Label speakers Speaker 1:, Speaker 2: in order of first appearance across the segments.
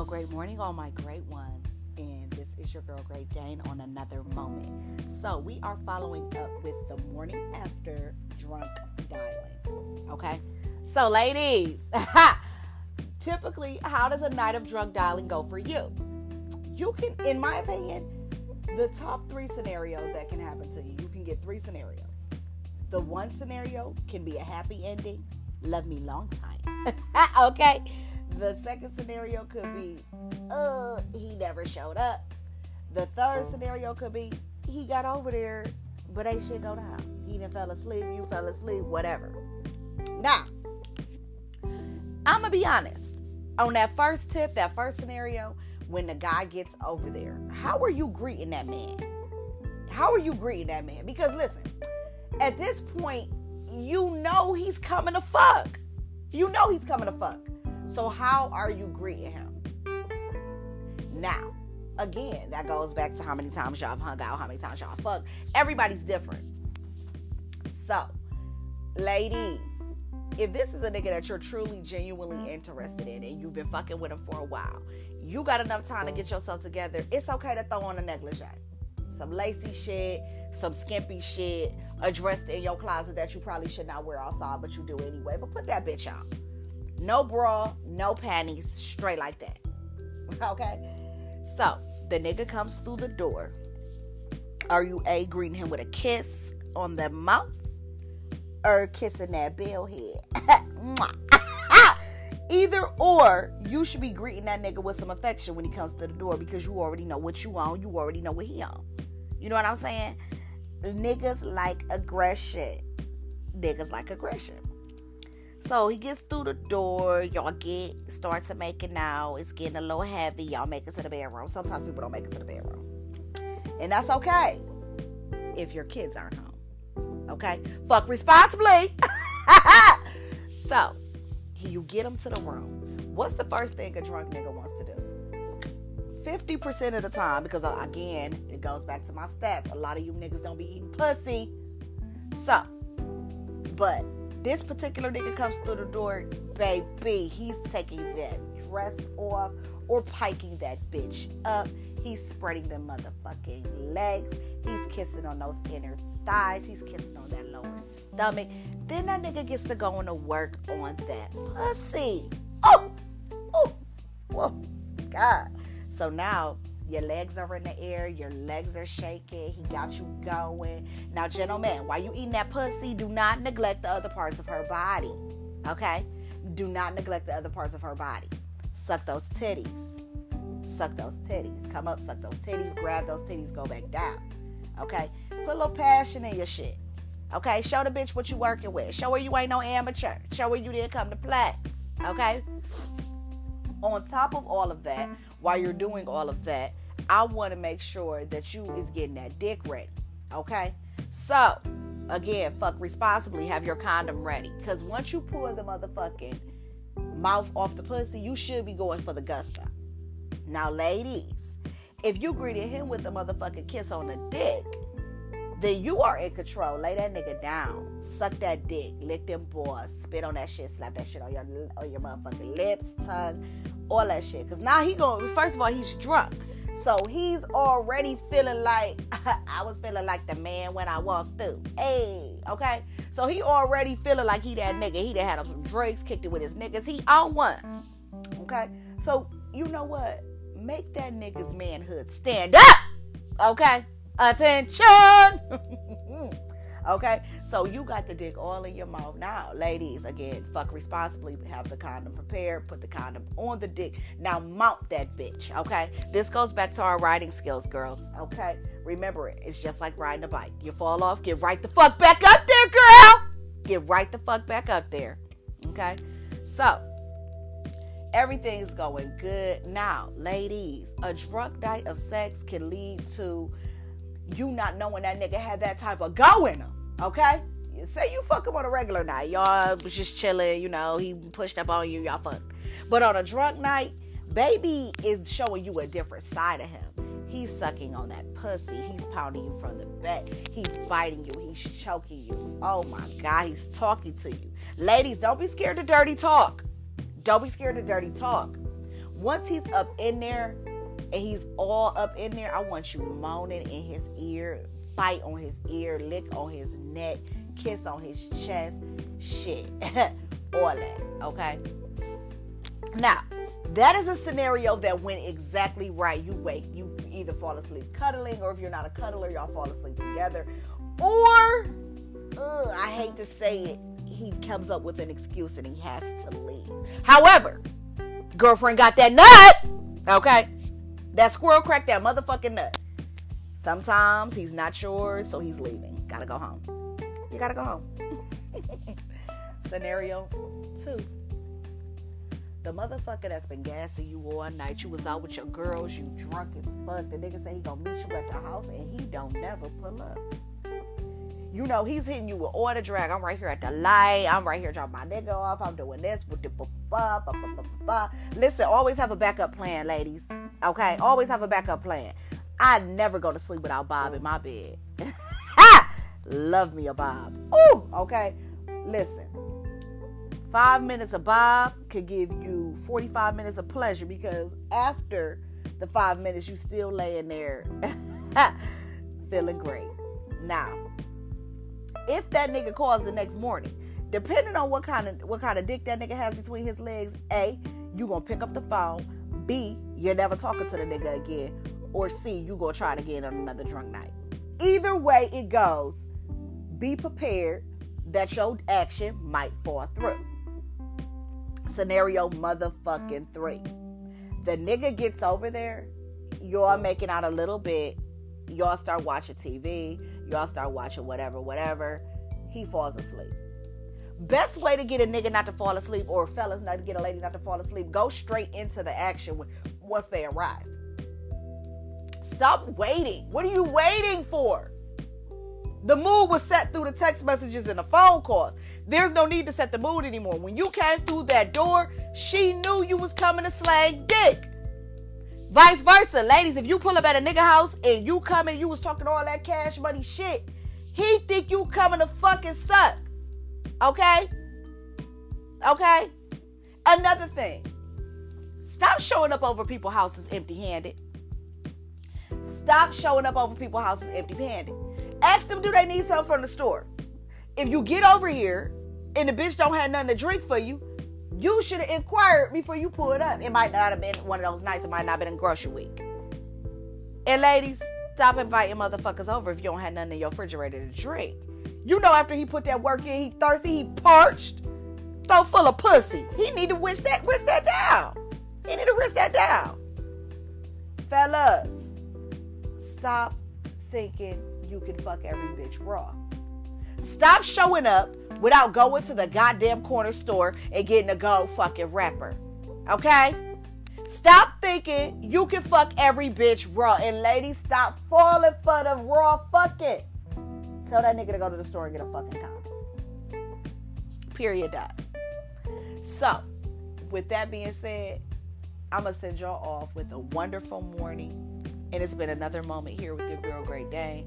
Speaker 1: Well, great morning, all my great ones. And this is your girl, Great Dane, on another moment. So, we are following up with the morning after drunk dialing. Okay? So, ladies, typically, how does a night of drunk dialing go for you? You can, in my opinion, the top three scenarios that can happen to you, you can get three scenarios. The one scenario can be a happy ending, love me long time. okay? The second scenario could be, uh, he never showed up. The third scenario could be, he got over there, but ain't shit go down. He didn't fell asleep, you fell asleep, whatever. Now, I'm gonna be honest. On that first tip, that first scenario, when the guy gets over there, how are you greeting that man? How are you greeting that man? Because listen, at this point, you know he's coming to fuck. You know he's coming to fuck. So how are you greeting him? Now, again, that goes back to how many times y'all have hung out, how many times y'all fucked. Everybody's different. So, ladies, if this is a nigga that you're truly genuinely interested in and you've been fucking with him for a while, you got enough time to get yourself together. It's okay to throw on a negligee. Some lacy shit, some skimpy shit, a dress in your closet that you probably should not wear outside, but you do anyway. But put that bitch on. No bra, no panties, straight like that. Okay? So, the nigga comes through the door. Are you A, greeting him with a kiss on the mouth? Or kissing that bell head? Either or, you should be greeting that nigga with some affection when he comes to the door because you already know what you on. You already know what he on. You know what I'm saying? Niggas like aggression. Niggas like aggression. So he gets through the door. Y'all get start to making out. It's getting a little heavy. Y'all make it to the bedroom. Sometimes people don't make it to the bedroom, and that's okay if your kids aren't home. Okay, fuck responsibly. so you get them to the room. What's the first thing a drunk nigga wants to do? 50% of the time, because uh, again, it goes back to my stats. A lot of you niggas don't be eating pussy. So, but this particular nigga comes through the door, baby, he's taking that dress off or piking that bitch up. He's spreading the motherfucking legs. He's kissing on those inner thighs. He's kissing on that lower stomach. Then that nigga gets to go to work on that pussy. Oh, oh, whoa, God. So now your legs are in the air, your legs are shaking, he got you going. Now, gentlemen, while you eating that pussy, do not neglect the other parts of her body. Okay? Do not neglect the other parts of her body. Suck those titties. Suck those titties. Come up, suck those titties, grab those titties, go back down. Okay? Put a little passion in your shit. Okay? Show the bitch what you working with. Show her you ain't no amateur. Show her you didn't come to play. Okay? On top of all of that, while you're doing all of that, I want to make sure that you is getting that dick ready. Okay? So, again, fuck responsibly, have your condom ready. Cause once you pull the motherfucking mouth off the pussy, you should be going for the gusto. Now, ladies, if you greeted him with a motherfucking kiss on the dick, then you are in control. Lay that nigga down. Suck that dick. Lick them balls. Spit on that shit. Slap that shit on your on your motherfucking lips, tongue, all that shit. Cause now he going first of all, he's drunk. So he's already feeling like I was feeling like the man when I walked through. Hey, okay. So he already feeling like he that nigga. He done had some drinks, kicked it with his niggas. He on one. Okay. So you know what? Make that nigga's manhood stand up. Okay. Attention. okay. So you got the dick all in your mouth now, ladies. Again, fuck responsibly. Have the condom prepared. Put the condom on the dick. Now mount that bitch. Okay. This goes back to our riding skills, girls. Okay. Remember it. It's just like riding a bike. You fall off, get right the fuck back up there, girl. Get right the fuck back up there. Okay. So everything's going good now, ladies. A drunk night of sex can lead to you not knowing that nigga had that type of go in him. Okay? Say you fuck him on a regular night. Y'all was just chilling, you know, he pushed up on you, y'all fuck. But on a drunk night, baby is showing you a different side of him. He's sucking on that pussy. He's pounding you from the back. He's biting you. He's choking you. Oh my God, he's talking to you. Ladies, don't be scared to dirty talk. Don't be scared to dirty talk. Once he's up in there and he's all up in there, I want you moaning in his ear, bite on his ear, lick on his neck, kiss on his chest, shit. all that, okay? Now, that is a scenario that went exactly right. You wake, you either fall asleep cuddling, or if you're not a cuddler, y'all fall asleep together. Or, ugh, I hate to say it, he comes up with an excuse and he has to leave. However, girlfriend got that nut, okay? That squirrel cracked that motherfucking nut. Sometimes he's not yours, so he's leaving. Gotta go home. You gotta go home. Scenario two. The motherfucker that's been gassing you all night. You was out with your girls, you drunk as fuck. The nigga say he gonna meet you at the house and he don't never pull up. You know, he's hitting you with order drag. I'm right here at the light. I'm right here dropping my nigga off. I'm doing this. Listen, always have a backup plan, ladies. Okay? Always have a backup plan. I never go to sleep without Bob in my bed. Love me a Bob. Ooh, okay. Listen, five minutes of Bob could give you 45 minutes of pleasure because after the five minutes, you still laying there feeling great. Now, if that nigga calls the next morning, depending on what kind of what kind of dick that nigga has between his legs, A, you gonna pick up the phone. B, you're never talking to the nigga again. Or C, you gonna try it again on another drunk night. Either way it goes, be prepared that your action might fall through. Scenario motherfucking three. The nigga gets over there, y'all making out a little bit, y'all start watching TV, y'all start watching whatever, whatever. He falls asleep. Best way to get a nigga not to fall asleep, or fellas not to get a lady not to fall asleep, go straight into the action once they arrive. Stop waiting. What are you waiting for? The mood was set through the text messages and the phone calls. There's no need to set the mood anymore. When you came through that door, she knew you was coming to slang dick. Vice versa, ladies, if you pull up at a nigga house and you come and you was talking all that cash money shit, he think you coming to fucking suck. Okay? Okay? Another thing. Stop showing up over people's houses empty-handed. Stop showing up over people's houses empty-handed. Ask them do they need something from the store. If you get over here and the bitch don't have nothing to drink for you, you should have inquired before you pulled up. It might not have been one of those nights. It might not have been grocery week. And ladies, stop inviting motherfuckers over if you don't have nothing in your refrigerator to drink. You know after he put that work in, he thirsty, he parched, so full of pussy. He need to rinse that, rinse that down. He need to rinse that down. Fellas, stop thinking you can fuck every bitch raw. Stop showing up without going to the goddamn corner store and getting a go fucking wrapper. Okay? Stop thinking you can fuck every bitch raw. And ladies, stop falling for the raw fucking. Tell that nigga to go to the store and get a fucking condom. Period. Dot. So, with that being said, I'm to send y'all off with a wonderful morning. And it's been another moment here with your girl, Great Day.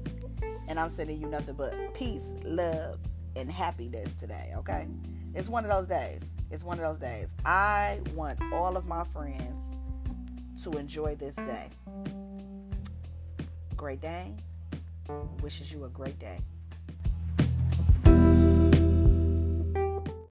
Speaker 1: And I'm sending you nothing but peace, love, and happiness today, okay? It's one of those days. It's one of those days. I want all of my friends to enjoy this day. Great day. Wishes you a great day.